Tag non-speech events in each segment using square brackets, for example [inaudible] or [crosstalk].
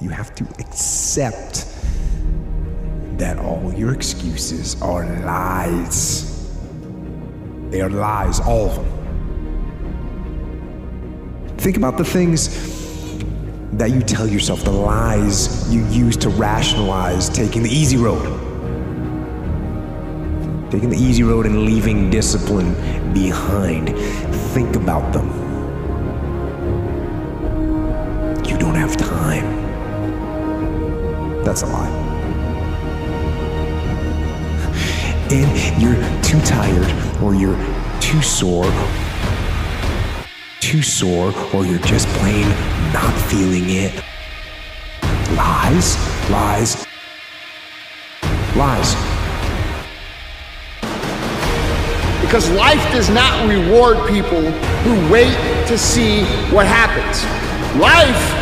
You have to accept that all your excuses are lies. They are lies, all of them. Think about the things that you tell yourself, the lies you use to rationalize taking the easy road. Taking the easy road and leaving discipline behind. Think about them. That's a lie. And you're too tired or you're too sore too sore or you're just plain not feeling it. Lies, lies, lies. Because life does not reward people who wait to see what happens. Life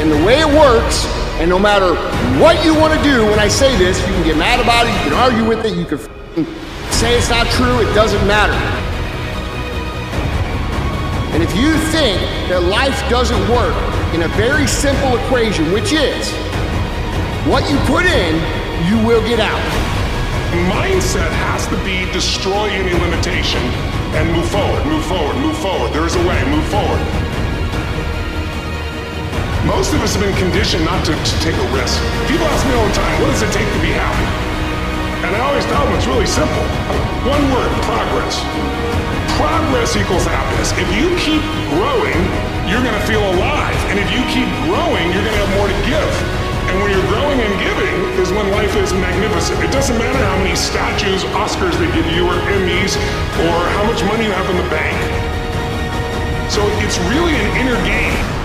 and the way it works, and no matter what you want to do when I say this, you can get mad about it, you can argue with it, you can say it's not true, it doesn't matter. And if you think that life doesn't work in a very simple equation, which is what you put in, you will get out. Mindset has to be destroy any limitation and move forward, move forward, move forward. There is a way, move forward. Most of us have been conditioned not to, to take a risk. People ask me all the time, what does it take to be happy? And I always tell them it's really simple. One word, progress progress equals happiness. If you keep growing, you're going to feel alive. And if you keep growing, you're going to have more to give. And when you're growing and giving is when life is magnificent. It doesn't matter how many statues, Oscars they give you, or Emmys, or how much money you have in the bank. So it's really an inner game.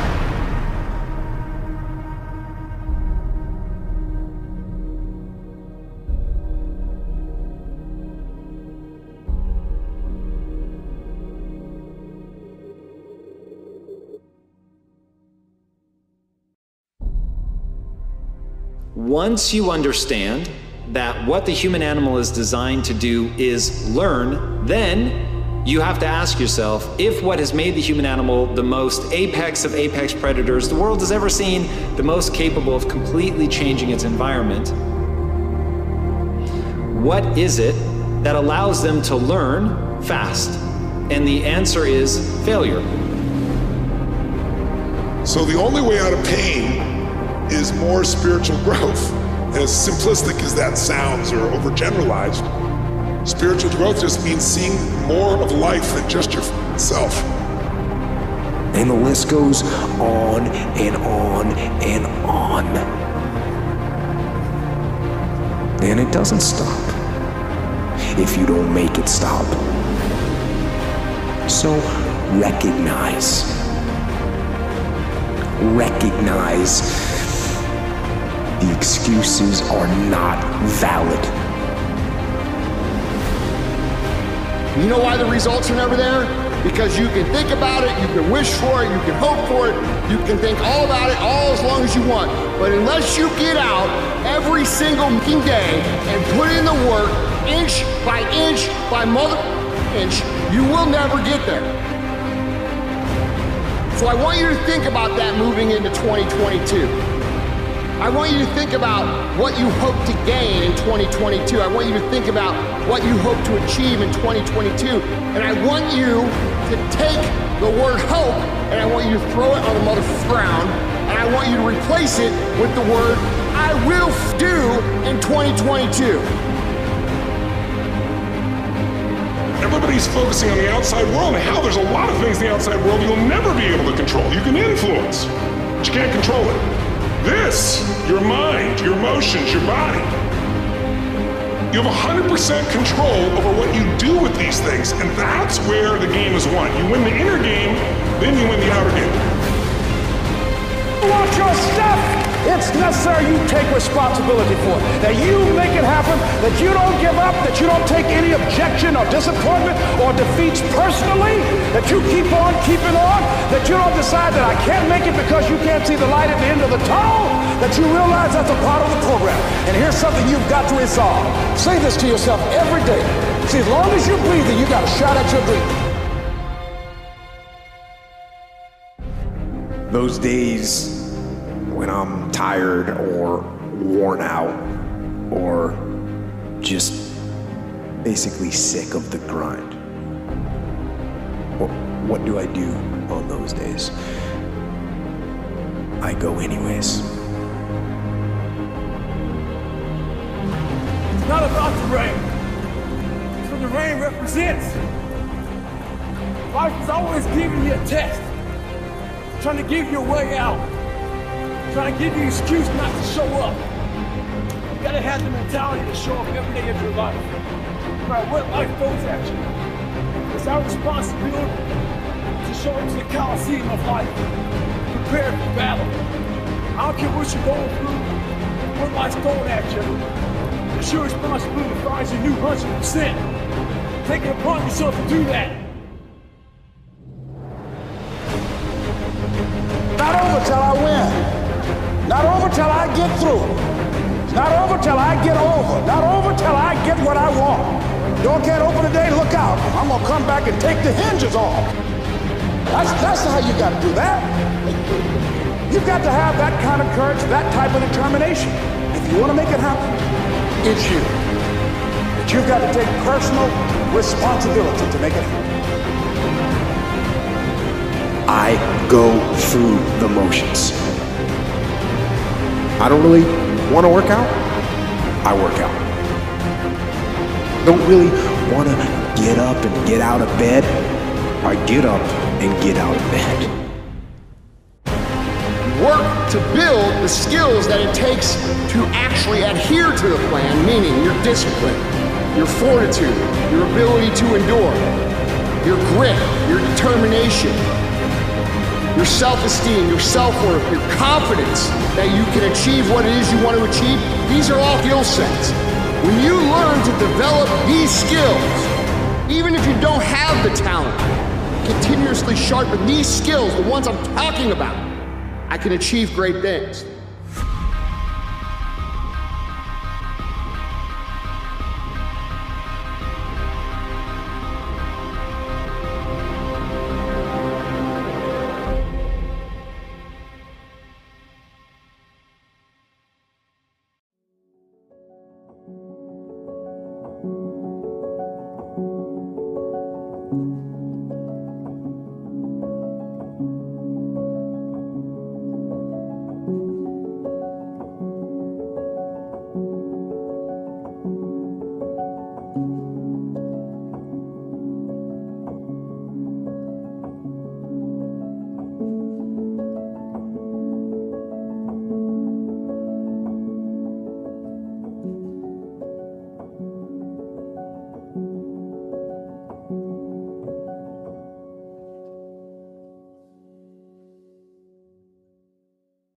Once you understand that what the human animal is designed to do is learn, then you have to ask yourself if what has made the human animal the most apex of apex predators the world has ever seen, the most capable of completely changing its environment, what is it that allows them to learn fast? And the answer is failure. So the only way out of pain is more spiritual growth. [laughs] As simplistic as that sounds or overgeneralized, spiritual growth just means seeing more of life than just yourself. And the list goes on and on and on. And it doesn't stop if you don't make it stop. So recognize. Recognize the excuses are not valid. You know why the results are never there? Because you can think about it, you can wish for it, you can hope for it, you can think all about it all as long as you want. But unless you get out every single day and put in the work, inch by inch by mother inch, you will never get there. So I want you to think about that moving into 2022. I want you to think about what you hope to gain in 2022. I want you to think about what you hope to achieve in 2022. And I want you to take the word hope and I want you to throw it on the mother ground and I want you to replace it with the word I will do in 2022. Everybody's focusing on the outside world and how there's a lot of things in the outside world you'll never be able to control. You can influence, but you can't control it. This, your mind, your emotions, your body. You have 100% control over what you do with these things, and that's where the game is won. You win the inner game, then you win the outer game. Watch your step! It's necessary you take responsibility for it. That you make it happen, that you don't give up, that you don't take any objection or disappointment or defeats personally, that you keep on keeping on, that you don't decide that I can't make it because you can't see the light at the end of the tunnel, that you realize that's a part of the program. And here's something you've got to resolve. Say this to yourself every day. See, as long as you're breathing, you got a shot at your dream. Those days when I'm tired or worn out or just basically sick of the grind. What, what do I do on those days? I go anyways. It's not about the rain. It's what the rain represents. Life is always giving you a test. Trying to give you a way out. Trying to give you an excuse not to show up. You gotta have the mentality to show up every day of your life. Matter what life throws at you. It's our responsibility to show up to the Coliseum of life. Prepare for battle. I don't care what you're going through, what life's throwing at you. It's your responsibility to find your new 100%. Take it upon yourself to do that. Not over till I win. Not over till I get through. Not over till I get over. Not over till I get what I want. Door can't open today, look out. I'm gonna come back and take the hinges off. That's, that's how you gotta do that. You've got to have that kind of courage, that type of determination. If you wanna make it happen, it's you. But you've got to take personal responsibility to make it happen. I go through the motions. I don't really want to work out. I work out. Don't really want to get up and get out of bed. I get up and get out of bed. Work to build the skills that it takes to actually adhere to the plan, meaning your discipline, your fortitude, your ability to endure, your grit, your determination, your self-esteem, your self-worth, your confidence that you can achieve what it is you want to achieve. These are all skill sets. When you learn to develop these skills, even if you don't have the talent, continuously sharpen these skills, the ones I'm talking about, I can achieve great things.